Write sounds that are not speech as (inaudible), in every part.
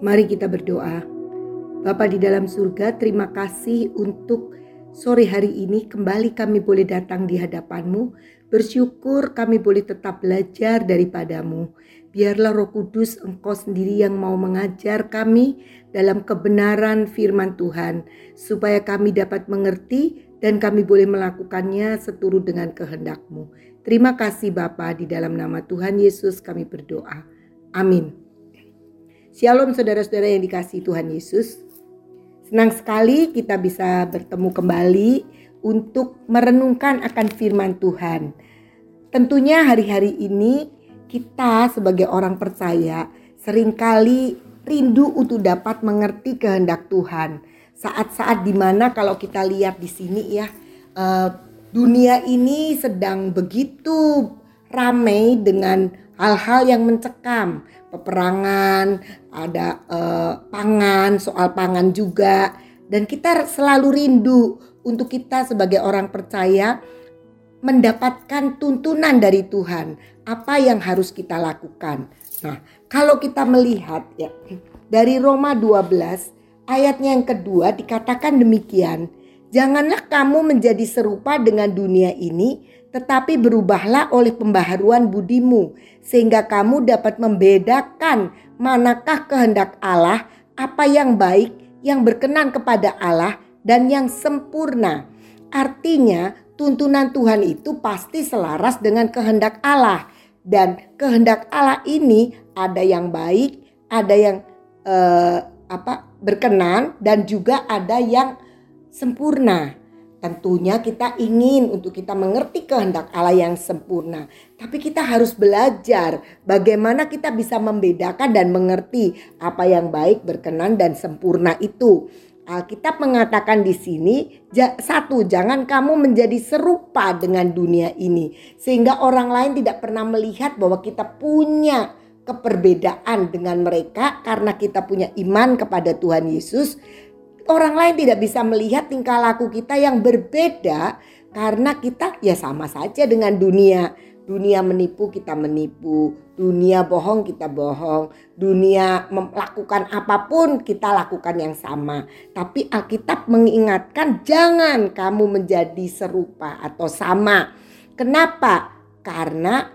Mari kita berdoa. Bapa di dalam surga, terima kasih untuk sore hari ini kembali kami boleh datang di hadapanmu. Bersyukur kami boleh tetap belajar daripadamu. Biarlah roh kudus engkau sendiri yang mau mengajar kami dalam kebenaran firman Tuhan. Supaya kami dapat mengerti dan kami boleh melakukannya seturut dengan kehendakmu. Terima kasih Bapa di dalam nama Tuhan Yesus kami berdoa. Amin. Shalom saudara-saudara yang dikasih Tuhan Yesus. Senang sekali kita bisa bertemu kembali untuk merenungkan akan firman Tuhan. Tentunya hari-hari ini kita sebagai orang percaya sering kali rindu untuk dapat mengerti kehendak Tuhan. Saat-saat di mana kalau kita lihat di sini ya, uh, dunia ini sedang begitu ramai dengan hal-hal yang mencekam, peperangan, ada uh, pangan, soal pangan juga, dan kita selalu rindu untuk kita sebagai orang percaya mendapatkan tuntunan dari Tuhan, apa yang harus kita lakukan. Nah, kalau kita melihat ya dari Roma 12 ayatnya yang kedua dikatakan demikian, janganlah kamu menjadi serupa dengan dunia ini, tetapi berubahlah oleh pembaharuan budimu sehingga kamu dapat membedakan manakah kehendak Allah, apa yang baik, yang berkenan kepada Allah dan yang sempurna. Artinya, tuntunan Tuhan itu pasti selaras dengan kehendak Allah dan kehendak Allah ini ada yang baik, ada yang eh, apa berkenan dan juga ada yang sempurna. Tentunya kita ingin untuk kita mengerti kehendak Allah yang sempurna, tapi kita harus belajar bagaimana kita bisa membedakan dan mengerti apa yang baik, berkenan dan sempurna itu. Alkitab mengatakan di sini satu jangan kamu menjadi serupa dengan dunia ini sehingga orang lain tidak pernah melihat bahwa kita punya keperbedaan dengan mereka karena kita punya iman kepada Tuhan Yesus. Orang lain tidak bisa melihat tingkah laku kita yang berbeda karena kita ya sama saja dengan dunia. Dunia menipu kita menipu, dunia bohong kita bohong, dunia melakukan apa pun kita lakukan yang sama. Tapi Alkitab mengingatkan jangan kamu menjadi serupa atau sama. Kenapa? Karena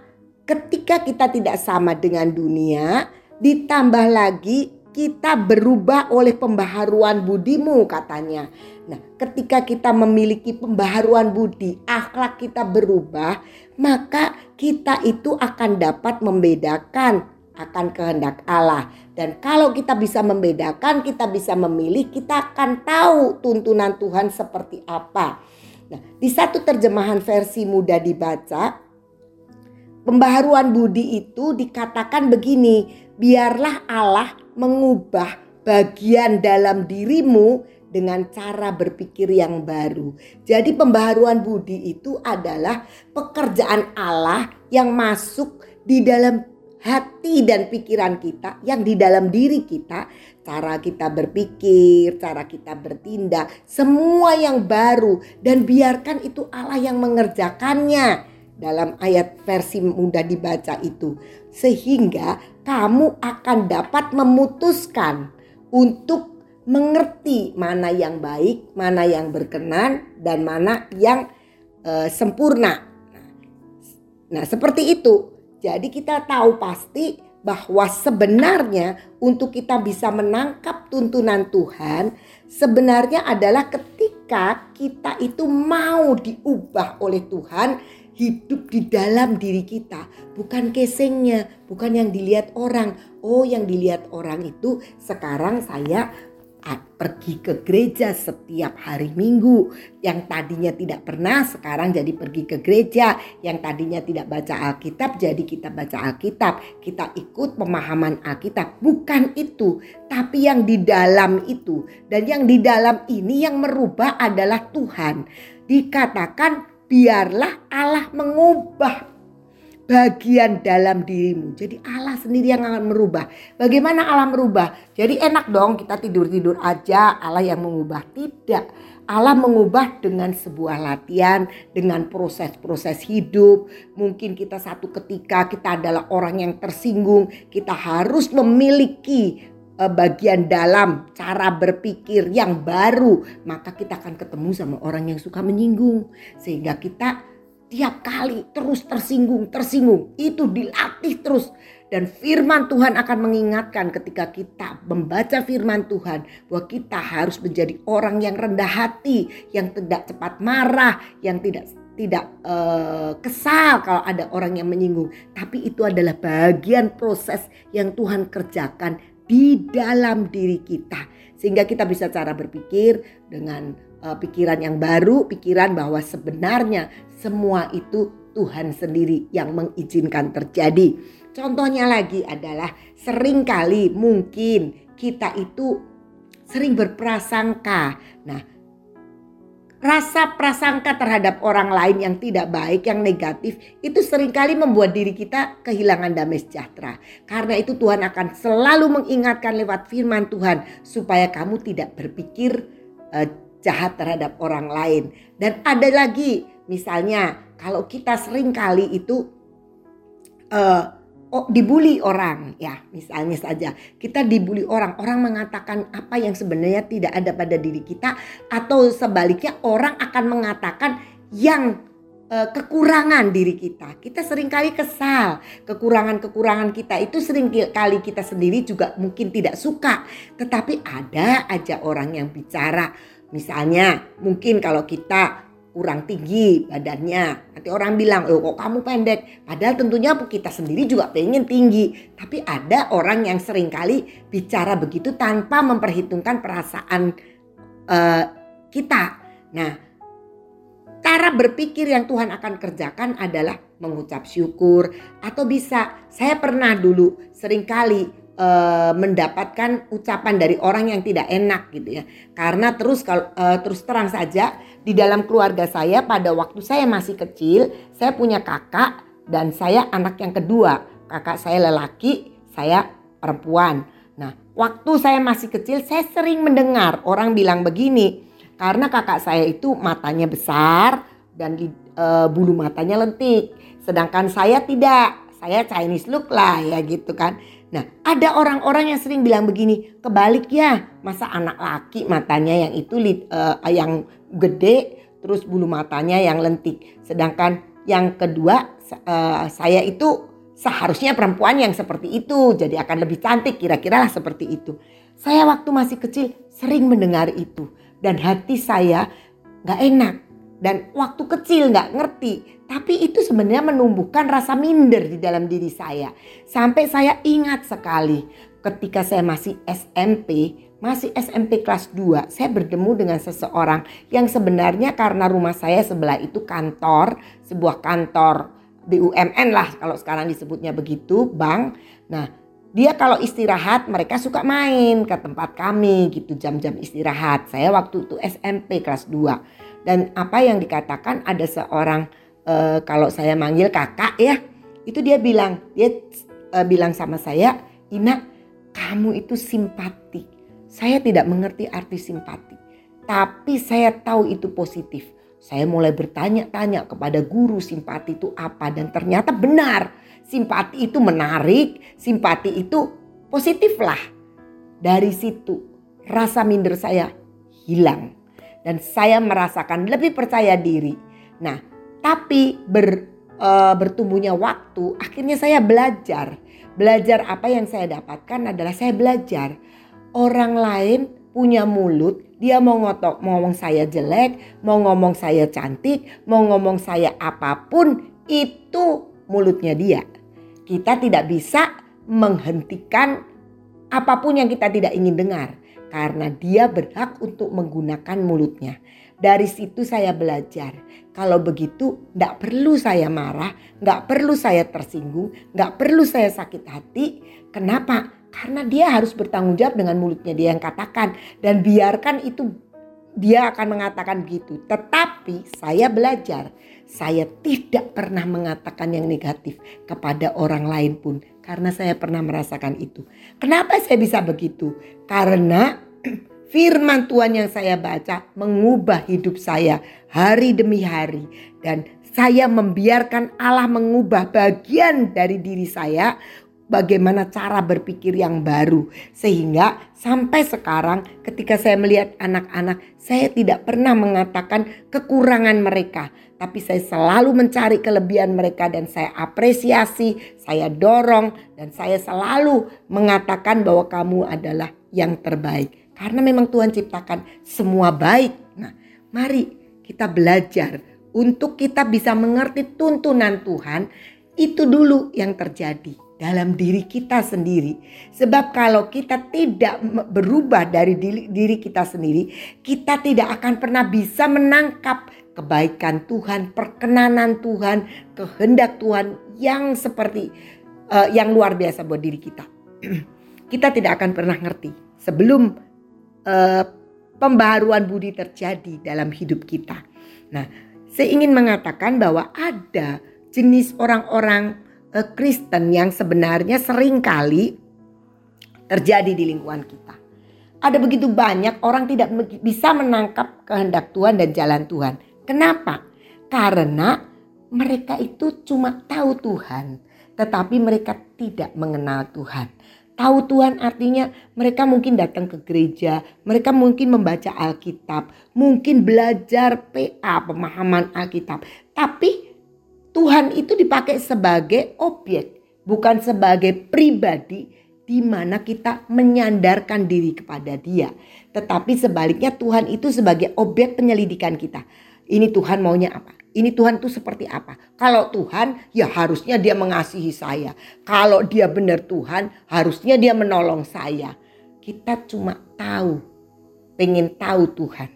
ketika kita tidak sama dengan dunia, ditambah lagi kita berubah oleh pembaharuan budimu katanya. Nah, ketika kita memiliki pembaharuan budi, akhlak kita berubah, maka kita itu akan dapat membedakan akan kehendak Allah. Dan kalau kita bisa membedakan, kita bisa memilih, kita akan tahu tuntunan Tuhan seperti apa. Nah, di satu terjemahan versi mudah dibaca, pembaharuan budi itu dikatakan begini, biarlah Allah mengubah bagian dalam dirimu dengan cara berpikir yang baru. Jadi pembaharuan budi itu adalah pekerjaan Allah yang masuk di dalam hati dan pikiran kita, yang di dalam diri kita, cara kita berpikir, cara kita bertindak, semua yang baru. Dan biarkan itu Allah yang mengerjakannya dalam ayat versi mudah dibaca itu sehingga kamu akan dapat memutuskan untuk mengerti mana yang baik, mana yang berkenan dan mana yang uh, sempurna. Nah, seperti itu. Jadi kita tahu pasti bahwa sebenarnya untuk kita bisa menangkap tuntunan Tuhan sebenarnya adalah ketika kita itu mau diubah oleh Tuhan hidup di dalam diri kita, bukan casingnya, bukan yang dilihat orang. Oh, yang dilihat orang itu sekarang saya pergi ke gereja setiap hari Minggu. Yang tadinya tidak pernah sekarang jadi pergi ke gereja. Yang tadinya tidak baca Alkitab jadi kita baca Alkitab. Kita ikut pemahaman Alkitab. Bukan itu, tapi yang di dalam itu. Dan yang di dalam ini yang merubah adalah Tuhan. Dikatakan biarlah Allah mengubah bagian dalam dirimu. Jadi Allah sendiri yang akan merubah. Bagaimana Allah merubah? Jadi enak dong kita tidur-tidur aja Allah yang mengubah. Tidak. Allah mengubah dengan sebuah latihan, dengan proses-proses hidup. Mungkin kita satu ketika kita adalah orang yang tersinggung, kita harus memiliki bagian dalam cara berpikir yang baru, maka kita akan ketemu sama orang yang suka menyinggung. Sehingga kita tiap kali terus tersinggung, tersinggung. Itu dilatih terus. Dan firman Tuhan akan mengingatkan ketika kita membaca firman Tuhan bahwa kita harus menjadi orang yang rendah hati, yang tidak cepat marah, yang tidak tidak uh, kesal kalau ada orang yang menyinggung, tapi itu adalah bagian proses yang Tuhan kerjakan di dalam diri kita sehingga kita bisa cara berpikir dengan uh, pikiran yang baru, pikiran bahwa sebenarnya semua itu Tuhan sendiri yang mengizinkan terjadi. Contohnya lagi adalah sering kali mungkin kita itu sering berprasangka. Nah, rasa prasangka terhadap orang lain yang tidak baik, yang negatif, itu sering kali membuat diri kita kehilangan damai sejahtera. Karena itu Tuhan akan selalu mengingatkan lewat firman Tuhan supaya kamu tidak berpikir uh, jahat terhadap orang lain. Dan ada lagi, misalnya kalau kita sering kali itu uh, oh, dibully orang. Ya misalnya saja. Kita dibully orang. Orang mengatakan apa yang sebenarnya tidak ada pada diri kita atau sebaliknya orang akan mengatakan yang uh, kekurangan diri kita. Kita sering kali kesal. Kekurangan-kekurangan kita itu sering kali kita sendiri juga mungkin tidak suka. Tetapi ada aja orang yang bicara. Misalnya mungkin kalau kita kurang tinggi badannya. Nanti orang bilang, oh kok kamu pendek. Padahal tentunya kita sendiri juga pengen tinggi. Tapi ada orang yang sering kali bicara begitu tanpa memperhitungkan perasaan uh, kita. Nah, cara berpikir yang Tuhan akan kerjakan adalah mengucap syukur. Atau bisa, saya pernah dulu sering kali uh, mendapatkan ucapan dari orang yang tidak enak gitu ya. Karena terus kalau uh, terus terang saja di dalam keluarga saya pada waktu saya masih kecil, saya punya kakak dan saya anak yang kedua. Kakak saya lelaki, saya perempuan. Nah, waktu saya masih kecil saya sering mendengar orang bilang begini, karena kakak saya itu matanya besar dan uh, bulu matanya lentik, sedangkan saya tidak. Saya Chinese look lah ya gitu kan. Nah, ada orang-orang yang sering bilang begini, kebalik ya, masa anak laki matanya yang itu uh, yang gede, terus bulu matanya yang lentik. Sedangkan yang kedua, uh, saya itu seharusnya perempuan yang seperti itu, jadi akan lebih cantik, kira-kira lah seperti itu. Saya waktu masih kecil sering mendengar itu, dan hati saya gak enak. Dan waktu kecil gak ngerti tapi itu sebenarnya menumbuhkan rasa minder di dalam diri saya. Sampai saya ingat sekali ketika saya masih SMP, masih SMP kelas 2, saya bertemu dengan seseorang yang sebenarnya karena rumah saya sebelah itu kantor, sebuah kantor BUMN lah kalau sekarang disebutnya begitu, bank. Nah, dia kalau istirahat mereka suka main ke tempat kami gitu jam-jam istirahat. Saya waktu itu SMP kelas 2. Dan apa yang dikatakan ada seorang uh, kalau saya manggil kakak ya, itu dia bilang, dia uh, bilang sama saya, Ina, kamu itu simpati. Saya tidak mengerti arti simpati, tapi saya tahu itu positif. Saya mulai bertanya-tanya kepada guru simpati itu apa dan ternyata benar. Simpati itu menarik, simpati itu positif lah. Dari situ rasa minder saya hilang dan saya merasakan lebih percaya diri. Nah, tapi ber, uh, bertumbuhnya waktu, akhirnya saya belajar. Belajar apa yang saya dapatkan adalah saya belajar orang lain punya mulut, dia mau ngotok mau ngomong saya jelek, mau ngomong saya cantik, mau ngomong saya apa pun, itu mulutnya dia. Kita tidak bisa menghentikan apa pun yang kita tidak ingin dengar karena dia berhak untuk menggunakan mulutnya. Dari situ saya belajar. Kalau begitu tidak perlu saya marah, nggak perlu saya tersinggung, nggak perlu saya sakit hati. Kenapa? Karena dia harus bertanggung jawab dengan mulutnya dia yang katakan. Dan biarkan itu dia akan mengatakan begitu. Tetapi saya belajar, saya tidak pernah mengatakan yang negatif kepada orang lain pun. Karena saya pernah merasakan itu. Kenapa saya bisa begitu? Karena firman Tuhan yang saya baca mengubah hidup saya hari demi hari dan saya membiarkan Allah mengubah bagian dari diri saya bagaimana cara berpikir yang baru. Sehingga sampai sekarang ketika saya melihat anak-anak, saya tidak pernah mengatakan kekurangan mereka. Tapi saya selalu mencari kelebihan mereka dan saya apresiasi, saya dorong dan saya selalu mengatakan bahwa kamu adalah yang terbaik. Karena memang Tuhan ciptakan semua baik. Nah mari kita belajar untuk kita bisa mengerti tuntunan Tuhan itu dulu yang terjadi dalam diri kita sendiri. Sebab kalau kita tidak berubah dari diri, kita sendiri, kita tidak akan pernah bisa menangkap kebaikan Tuhan, perkenanan Tuhan, kehendak Tuhan yang seperti uh, yang luar biasa buat diri kita. (clears throat) kita tidak akan pernah ngerti sebelum uh, pembaharuan budi terjadi dalam hidup kita. Nah, saya ingin mengatakan bahwa ada jenis orang-orang uh, Kristen yang sebenarnya sering kali terjadi di lingkungan kita. Ada begitu banyak orang tidak bisa menangkap kehendak Tuhan dan jalan Tuhan. Kenapa? Karena mereka itu cuma tahu Tuhan, tetapi mereka tidak mengenal Tuhan. Tahu Tuhan artinya mereka mungkin datang ke gereja, mereka mungkin membaca Alkitab, mungkin belajar PA, pemahaman Alkitab. Tapi Tuhan itu dipakai sebagai objek, bukan sebagai pribadi di mana kita menyandarkan diri kepada Dia. Tetapi sebaliknya Tuhan itu sebagai objek penyelidikan kita. Ini Tuhan maunya apa? Ini Tuhan tuh seperti apa? Kalau Tuhan ya harusnya dia mengasihi saya. Kalau dia benar Tuhan harusnya dia menolong saya. Kita cuma tahu, pengen tahu Tuhan.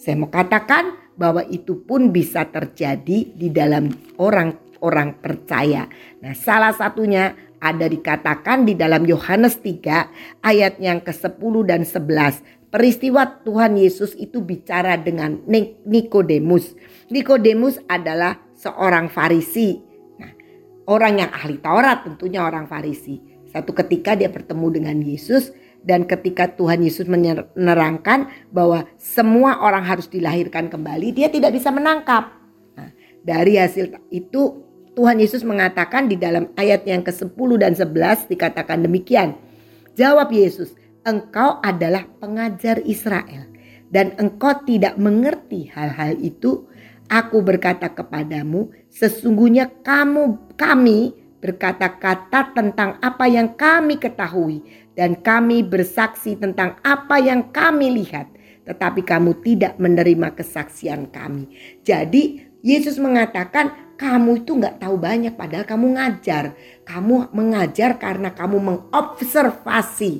Saya mau katakan bahwa itu pun bisa terjadi di dalam orang-orang percaya. Nah, salah satunya ada dikatakan di dalam Yohanes 3 ayat yang ke-10 dan 11. Peristiwa Tuhan Yesus itu bicara dengan Nikodemus. Nikodemus adalah seorang Farisi. Nah, orang yang ahli Taurat tentunya orang Farisi. Satu ketika dia bertemu dengan Yesus dan ketika Tuhan Yesus menerangkan bahwa semua orang harus dilahirkan kembali, dia tidak bisa menangkap. Nah, dari hasil itu Tuhan Yesus mengatakan di dalam ayat yang ke-10 dan 11 dikatakan demikian. Jawab Yesus, engkau adalah pengajar Israel dan engkau tidak mengerti hal-hal itu. Aku berkata kepadamu, sesungguhnya kamu kami berkata-kata tentang apa yang kami ketahui dan kami bersaksi tentang apa yang kami lihat, tetapi kamu tidak menerima kesaksian kami. Jadi Yesus mengatakan kamu itu nggak tahu banyak padahal kamu ngajar. Kamu mengajar karena kamu mengobservasi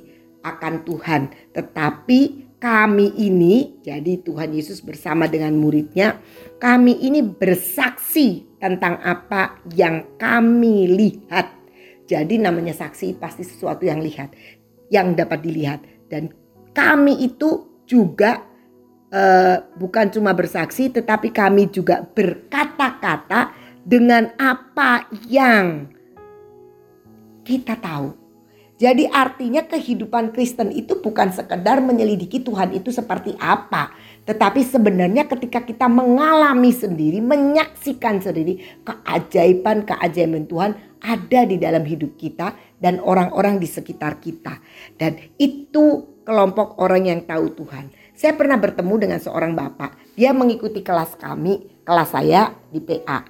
akan Tuhan. Tetapi kami ini, jadi Tuhan Yesus bersama dengan muridnya, kami ini bersaksi tentang apa yang kami lihat. Jadi namanya saksi pasti sesuatu yang lihat yang dapat dilihat dan kami itu juga uh, bukan cuma bersaksi tetapi kami juga berkata-kata dengan apa yang kita tahu. Jadi artinya kehidupan Kristen itu bukan sekedar menyelidiki Tuhan itu seperti apa. Tetapi sebenarnya ketika kita mengalami sendiri, menyaksikan sendiri keajaiban-keajaiban Tuhan ada di dalam hidup kita dan orang-orang di sekitar kita. Dan itu kelompok orang yang tahu Tuhan. Saya pernah bertemu dengan seorang bapak. Dia mengikuti kelas kami, kelas saya di PA.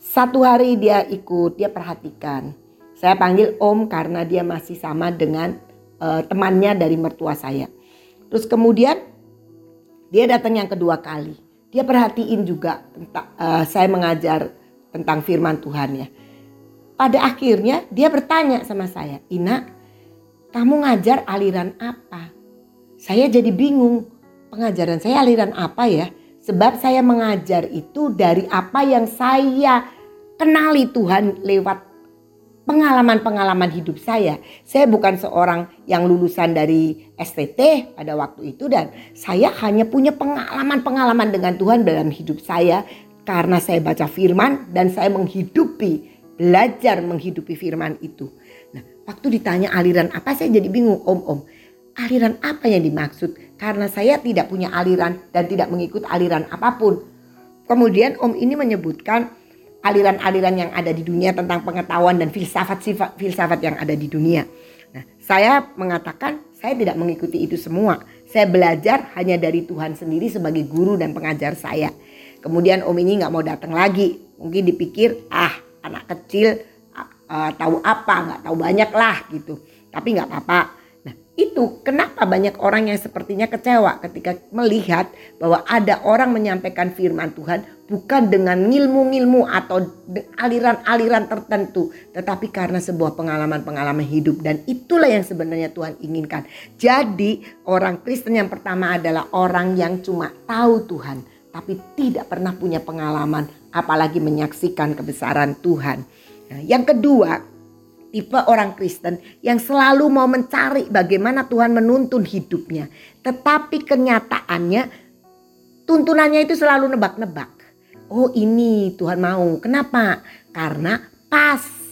Satu hari dia ikut, dia perhatikan saya panggil Om karena dia masih sama dengan uh, temannya dari mertua saya. Terus kemudian dia datang yang kedua kali. Dia perhatiin juga uh, saya mengajar tentang firman Tuhan ya. Pada akhirnya dia bertanya sama saya, "Ina, kamu ngajar aliran apa?" Saya jadi bingung. Pengajaran saya aliran apa ya? Sebab saya mengajar itu dari apa yang saya kenali Tuhan lewat pengalaman-pengalaman hidup saya. Saya bukan seorang yang lulusan dari STT pada waktu itu dan saya hanya punya pengalaman-pengalaman dengan Tuhan dalam hidup saya karena saya baca firman dan saya menghidupi, belajar menghidupi firman itu. Nah, waktu ditanya aliran apa saya jadi bingung, Om-om. Aliran apa yang dimaksud? Karena saya tidak punya aliran dan tidak mengikut aliran apa pun. Kemudian Om ini menyebutkan aliran-aliran yang ada di dunia tentang pengetahuan dan filsafat-filsafat yang ada di dunia. Nah, saya mengatakan saya tidak mengikuti itu semua. Saya belajar hanya dari Tuhan sendiri sebagai guru dan pengajar saya. Kemudian Om ini nggak mau datang lagi. Mungkin dipikir ah anak kecil uh, tahu apa nggak tahu banyak lah gitu. Tapi nggak apa-apa itu kenapa banyak orang yang sepertinya kecewa ketika melihat bahwa ada orang menyampaikan firman Tuhan bukan dengan ngilmu-ngilmu atau aliran-aliran tertentu tetapi karena sebuah pengalaman-pengalaman hidup dan itulah yang sebenarnya Tuhan inginkan. Jadi orang Kristen yang pertama adalah orang yang cuma tahu Tuhan tapi tidak pernah punya pengalaman apalagi menyaksikan kebesaran Tuhan. Nah, yang kedua, tipe orang Kristen yang selalu mau mencari bagaimana Tuhan menuntun hidupnya. Tetapi kenyataannya tuntunannya itu selalu nebak-nebak. Oh ini Tuhan mau. Kenapa? Karena pas.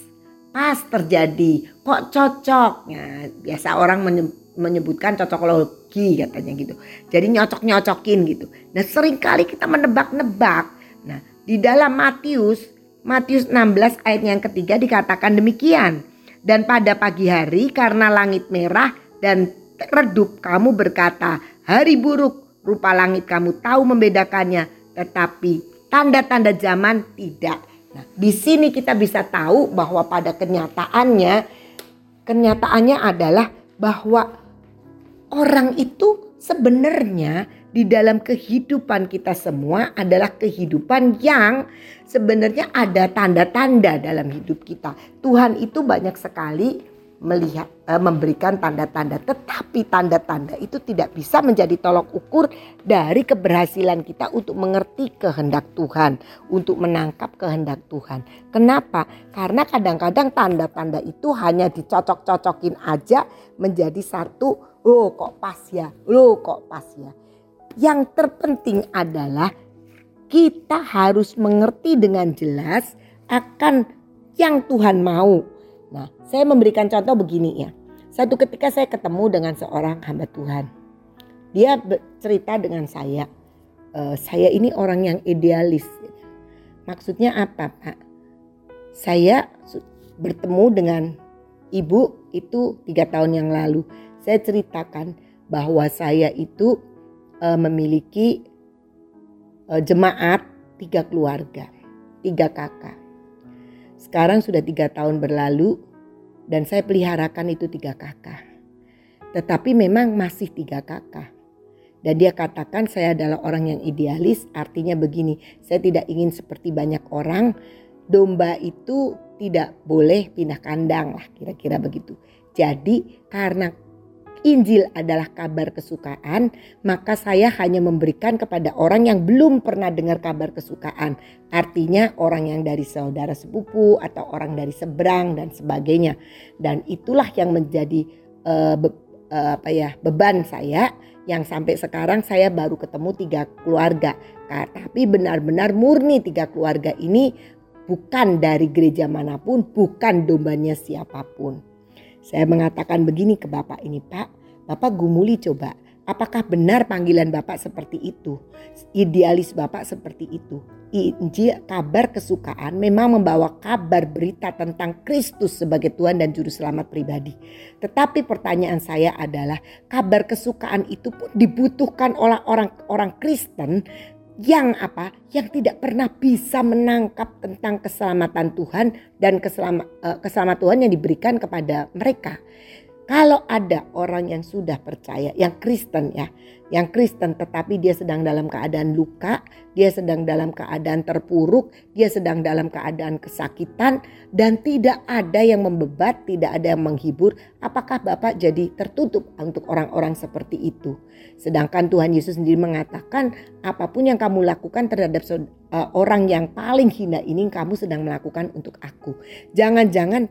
Pas terjadi. Kok cocok? Ya, biasa orang menyebutkan cocokologi katanya gitu. Jadi nyocok-nyocokin gitu. Nah sering kali kita menebak-nebak. Nah di dalam Matius Matius 16 ayat yang ketiga dikatakan demikian. Dan pada pagi hari karena langit merah dan redup kamu berkata hari buruk rupa langit kamu tahu membedakannya tetapi tanda-tanda zaman tidak. Nah, di sini kita bisa tahu bahwa pada kenyataannya kenyataannya adalah bahwa orang itu sebenarnya di dalam kehidupan kita semua adalah kehidupan yang sebenarnya ada tanda-tanda dalam hidup kita. Tuhan itu banyak sekali melihat eh, memberikan tanda-tanda tetapi tanda-tanda itu tidak bisa menjadi tolok ukur dari keberhasilan kita untuk mengerti kehendak Tuhan, untuk menangkap kehendak Tuhan. Kenapa? Karena kadang-kadang tanda-tanda itu hanya dicocok-cocokin aja menjadi satu, oh kok pas ya, lo kok pas ya. Yang terpenting adalah kita harus mengerti dengan jelas akan yang Tuhan mau. Nah, saya memberikan contoh begini ya. Satu ketika saya ketemu dengan seorang hamba Tuhan. Dia cerita dengan saya, e, saya ini orang yang idealis. Maksudnya apa Pak? Saya bertemu dengan ibu itu tiga tahun yang lalu. Saya ceritakan bahwa saya itu uh, memiliki uh, jemaat tiga keluarga, tiga kakak. Sekarang sudah tiga tahun berlalu dan saya peliharakan itu tiga kakak. Tetapi memang masih tiga kakak. Dan dia katakan saya adalah orang yang idealis artinya begini. Saya tidak ingin seperti banyak orang domba itu tidak boleh pindah kandang lah kira-kira begitu. Jadi karena Injil adalah kabar kesukaan, maka saya hanya memberikan kepada orang yang belum pernah dengar kabar kesukaan. Artinya orang yang dari saudara sepupu atau orang dari seberang dan sebagainya. Dan itulah yang menjadi uh, be, uh, apa ya beban saya yang sampai sekarang saya baru ketemu tiga keluarga. Nah, tapi benar-benar murni tiga keluarga ini bukan dari gereja mana pun, bukan dombanya siapa pun. Saya mengatakan begini ke Bapak ini, Pak. Bapak gumuli coba, apakah benar panggilan Bapak seperti itu? Idealis Bapak seperti itu. Injil kabar kesukaan memang membawa kabar berita tentang Kristus sebagai Tuhan dan Juru Selamat pribadi. Tetapi pertanyaan saya adalah kabar kesukaan itu pun dibutuhkan oleh orang-orang Kristen yang apa? Yang tidak pernah bisa menangkap tentang keselamatan Tuhan dan eh, keselamatan Tuhan yang diberikan kepada mereka. Kalau ada orang yang sudah percaya, yang Kristen ya, yang Kristen tetapi dia sedang dalam keadaan luka, dia sedang dalam keadaan terpuruk, dia sedang dalam keadaan kesakitan dan tidak ada yang membebat, tidak ada yang menghibur, apakah Bapak jadi tertutup untuk orang-orang seperti itu? Sedangkan Tuhan Yesus sendiri mengatakan apa pun yang kamu lakukan terhadap uh, orang yang paling hina ini kamu sedang melakukan untuk aku. Jangan-jangan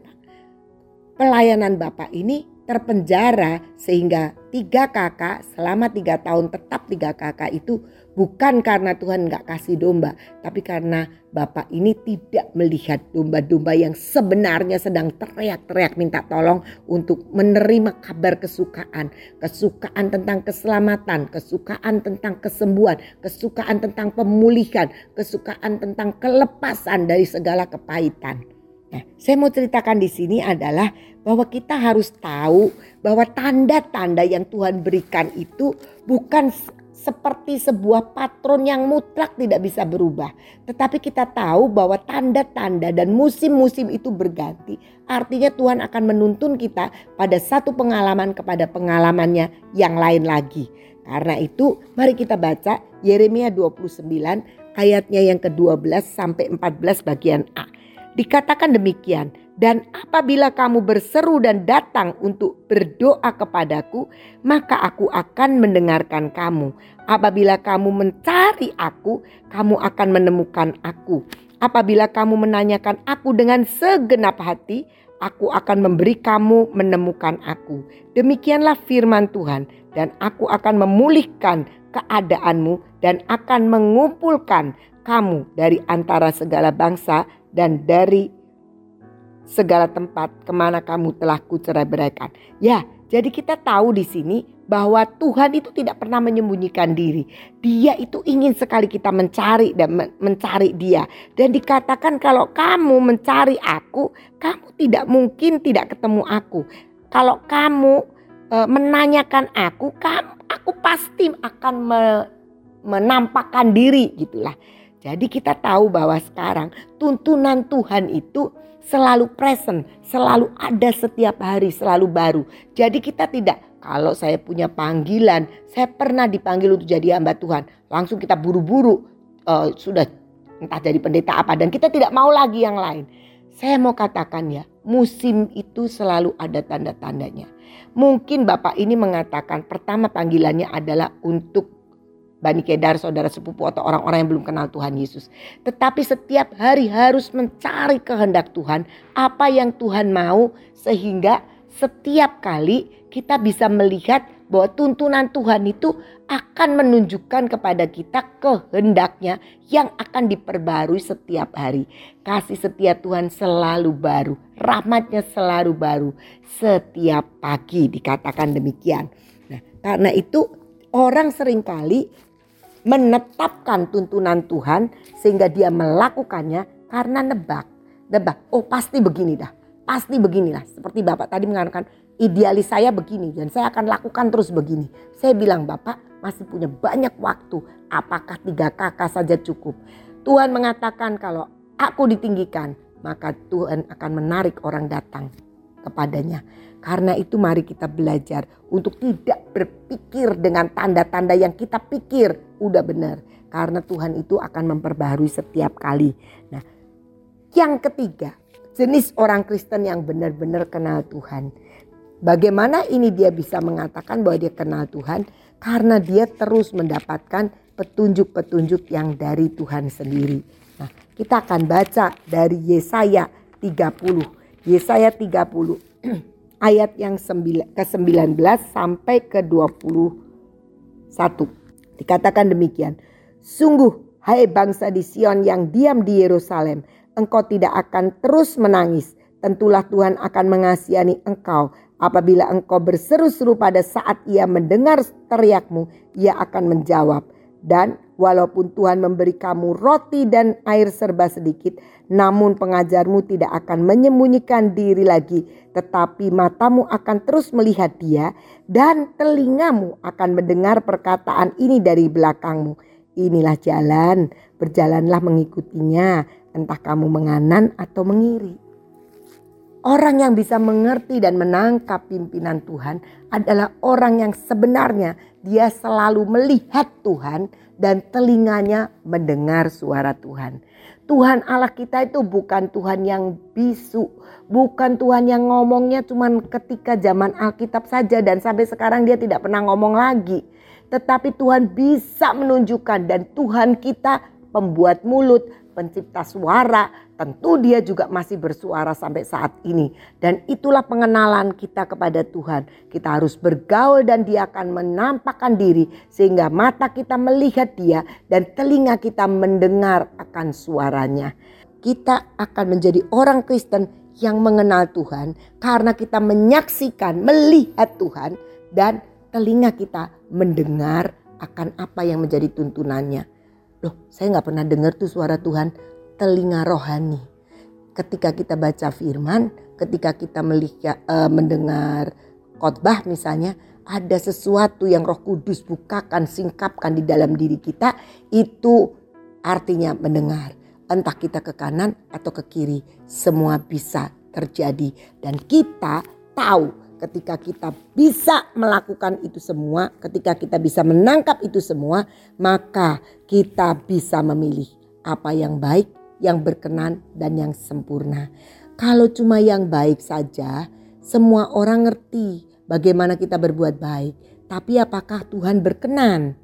pelayanan Bapak ini terpenjara sehingga tiga kakak selama tiga tahun tetap tiga kakak itu Bukan karena Tuhan nggak kasih domba, tapi karena Bapak ini tidak melihat domba-domba yang sebenarnya sedang teriak-teriak minta tolong untuk menerima kabar kesukaan. Kesukaan tentang keselamatan, kesukaan tentang kesembuhan, kesukaan tentang pemulihan, kesukaan tentang kelepasan dari segala kepahitan. Nah, saya mau ceritakan di sini adalah bahwa kita harus tahu bahwa tanda-tanda yang Tuhan berikan itu bukan seperti sebuah patron yang mutlak tidak bisa berubah. Tetapi kita tahu bahwa tanda-tanda dan musim-musim itu berganti. Artinya Tuhan akan menuntun kita pada satu pengalaman kepada pengalamannya yang lain lagi. Karena itu mari kita baca Yeremia 29 ayatnya yang ke-12 sampai 14 bagian A. Dikatakan demikian, dan apabila kamu berseru dan datang untuk berdoa kepadaku, maka aku akan mendengarkan kamu. Apabila kamu mencari aku, kamu akan menemukan aku. Apabila kamu menanyakan aku dengan segenap hati, aku akan memberi kamu menemukan aku. Demikianlah firman Tuhan, dan aku akan memulihkan keadaanmu dan akan mengumpulkan kamu dari antara segala bangsa dan dari segala tempat ke mana kamu telah kucerai beraikan. Ya, jadi kita tahu di sini bahwa Tuhan itu tidak pernah menyembunyikan diri. Dia itu ingin sekali kita mencari dan mencari dia. Dan dikatakan kalau kamu mencari aku, kamu tidak mungkin tidak ketemu aku. Kalau kamu e, menanyakan aku, kamu, aku pasti akan me, menampakkan diri gitulah. Jadi kita tahu bahwa sekarang tuntunan Tuhan itu selalu present, selalu ada setiap hari, selalu baru. Jadi kita tidak kalau saya punya panggilan, saya pernah dipanggil untuk jadi hamba Tuhan, langsung kita buru-buru uh, sudah entah jadi pendeta apa dan kita tidak mau lagi yang lain. Saya mau katakan ya, musim itu selalu ada tanda-tandanya. Mungkin Bapak ini mengatakan pertama panggilannya adalah untuk Bani Kedar, saudara sepupu atau orang-orang yang belum kenal Tuhan Yesus. Tetapi setiap hari harus mencari kehendak Tuhan, apa yang Tuhan mau sehingga setiap kali kita bisa melihat bahwa tuntunan Tuhan itu akan menunjukkan kepada kita kehendaknya yang akan diperbarui setiap hari. Kasih setia Tuhan selalu baru, rahmatnya selalu baru setiap pagi dikatakan demikian. Nah, karena itu orang sering kali menetapkan tuntunan Tuhan sehingga dia melakukannya karena nebak. Nebak, oh pasti begini dah, pasti beginilah. Seperti Bapak tadi mengatakan, idealis saya begini dan saya akan lakukan terus begini. Saya bilang Bapak masih punya banyak waktu, apakah tiga kakak saja cukup? Tuhan mengatakan kalau aku ditinggikan, maka Tuhan akan menarik orang datang kepadanya. Karena itu mari kita belajar untuk tidak berpikir dengan tanda-tanda yang kita pikir udah benar. Karena Tuhan itu akan memperbaharui setiap kali. Nah yang ketiga jenis orang Kristen yang benar-benar kenal Tuhan. Bagaimana ini dia bisa mengatakan bahwa dia kenal Tuhan? Karena dia terus mendapatkan petunjuk-petunjuk yang dari Tuhan sendiri. Nah, kita akan baca dari Yesaya 30. Yesaya 30 (clears throat) ayat yang ke-19 sampai ke-21. Dikatakan demikian. Sungguh hai bangsa di Sion yang diam di Yerusalem, engkau tidak akan terus menangis. Tentulah Tuhan akan mengasihani engkau. Apabila engkau berseru-seru pada saat ia mendengar teriakmu, ia akan menjawab. Dan walaupun Tuhan memberi kamu roti dan air serba sedikit, namun pengajarmu tidak akan menyembunyikan diri lagi, tetapi matamu akan terus melihat dia dan telingamu akan mendengar perkataan ini dari belakangmu. Inilah jalan, berjalanlah mengikutinya, entah kamu menganan atau mengiri. Orang yang bisa mengerti dan menangkap pimpinan Tuhan adalah orang yang sebenarnya dia selalu melihat Tuhan dan telinganya mendengar suara Tuhan. Tuhan Allah kita itu bukan Tuhan yang bisu, bukan Tuhan yang ngomongnya cuma ketika zaman Alkitab saja dan sampai sekarang dia tidak pernah ngomong lagi. Tetapi Tuhan bisa menunjukkan dan Tuhan kita pembuat mulut, pencipta suara, tentu dia juga masih bersuara sampai saat ini. Dan itulah pengenalan kita kepada Tuhan. Kita harus bergaul dan dia akan menampakkan diri sehingga mata kita melihat dia dan telinga kita mendengar akan suaranya. Kita akan menjadi orang Kristen yang mengenal Tuhan karena kita menyaksikan, melihat Tuhan dan telinga kita mendengar akan apa yang menjadi tuntunannya. Loh, saya nggak pernah dengar tuh suara Tuhan, telinga rohani. Ketika kita baca firman, ketika kita melihat, uh, mendengar khotbah misalnya, ada sesuatu yang Roh Kudus bukakan, singkapkan di dalam diri kita, itu artinya mendengar. Entah kita ke kanan atau ke kiri, semua bisa terjadi dan kita tahu ketika kita bisa melakukan itu semua, ketika kita bisa menangkap itu semua, maka kita bisa memilih apa yang baik, yang berkenan, dan yang sempurna. Kalau cuma yang baik saja, semua orang ngerti bagaimana kita berbuat baik, tapi apakah Tuhan berkenan?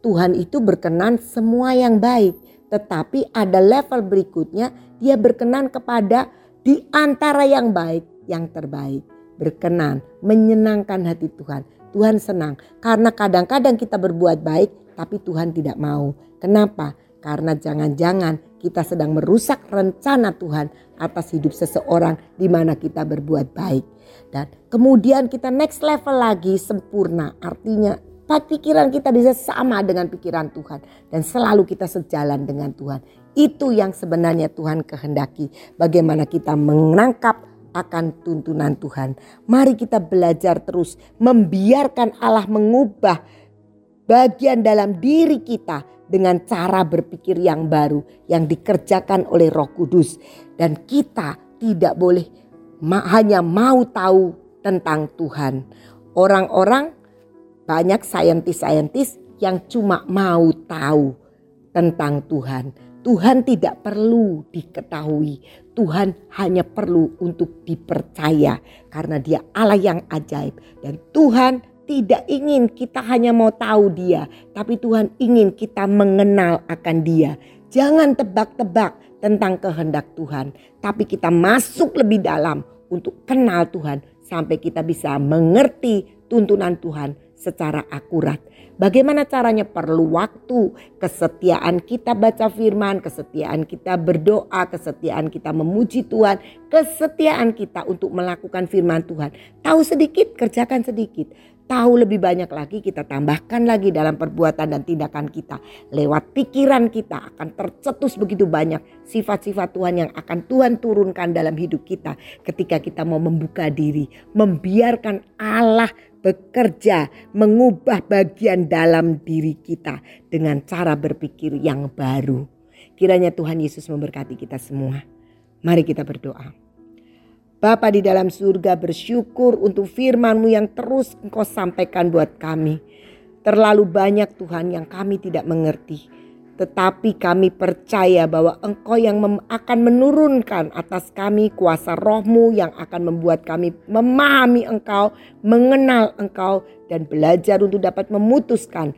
Tuhan itu berkenan semua yang baik, tetapi ada level berikutnya, Dia berkenan kepada di antara yang baik, yang terbaik berkenan, menyenangkan hati Tuhan. Tuhan senang karena kadang-kadang kita berbuat baik tapi Tuhan tidak mau. Kenapa? Karena jangan-jangan kita sedang merusak rencana Tuhan atas hidup seseorang di mana kita berbuat baik. Dan kemudian kita next level lagi sempurna. Artinya pikiran kita bisa sama dengan pikiran Tuhan. Dan selalu kita sejalan dengan Tuhan. Itu yang sebenarnya Tuhan kehendaki. Bagaimana kita menangkap akan tuntunan Tuhan. Mari kita belajar terus membiarkan Allah mengubah bagian dalam diri kita dengan cara berpikir yang baru yang dikerjakan oleh Roh Kudus dan kita tidak boleh hanya mau tahu tentang Tuhan. Orang-orang banyak saintis-saintis yang cuma mau tahu tentang Tuhan. Tuhan tidak perlu diketahui. Tuhan hanya perlu untuk dipercaya karena dia Allah yang ajaib dan Tuhan tidak ingin kita hanya mau tahu dia, tapi Tuhan ingin kita mengenal akan dia. Jangan tebak-tebak tentang kehendak Tuhan, tapi kita masuk lebih dalam untuk kenal Tuhan sampai kita bisa mengerti tuntunan Tuhan secara akurat. Bagaimana caranya? Perlu waktu, kesetiaan kita baca firman, kesetiaan kita berdoa, kesetiaan kita memuji Tuhan, kesetiaan kita untuk melakukan firman Tuhan. Tahu sedikit, kerjakan sedikit. Tahu lebih banyak lagi, kita tambahkan lagi dalam perbuatan dan tindakan kita. Lewat pikiran kita akan tercetus begitu banyak sifat-sifat Tuhan yang akan Tuhan turunkan dalam hidup kita ketika kita mau membuka diri, membiarkan Allah bekerja mengubah bagian dalam diri kita dengan cara berpikir yang baru. Kiranya Tuhan Yesus memberkati kita semua. Mari kita berdoa. Bapa di dalam surga bersyukur untuk firman-Mu yang terus Engkau sampaikan buat kami. Terlalu banyak Tuhan yang kami tidak mengerti tetapi kami percaya bahwa Engkau yang akan menurunkan atas kami kuasa rohmu yang akan membuat kami memahami Engkau, mengenal Engkau, dan belajar untuk dapat memutuskan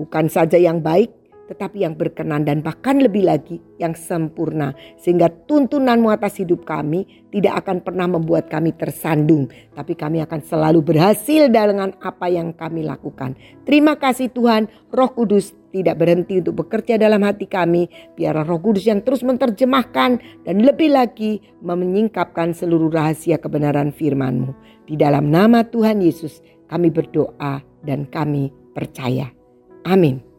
bukan saja yang baik, tetapi yang berkenan dan bahkan lebih lagi yang sempurna. Sehingga tuntunanmu atas hidup kami tidak akan pernah membuat kami tersandung. Tapi kami akan selalu berhasil dengan apa yang kami lakukan. Terima kasih Tuhan roh kudus tidak berhenti untuk bekerja dalam hati kami. Biar roh kudus yang terus menerjemahkan dan lebih lagi menyingkapkan seluruh rahasia kebenaran firman-Mu. Di dalam nama Tuhan Yesus kami berdoa dan kami percaya. Amin.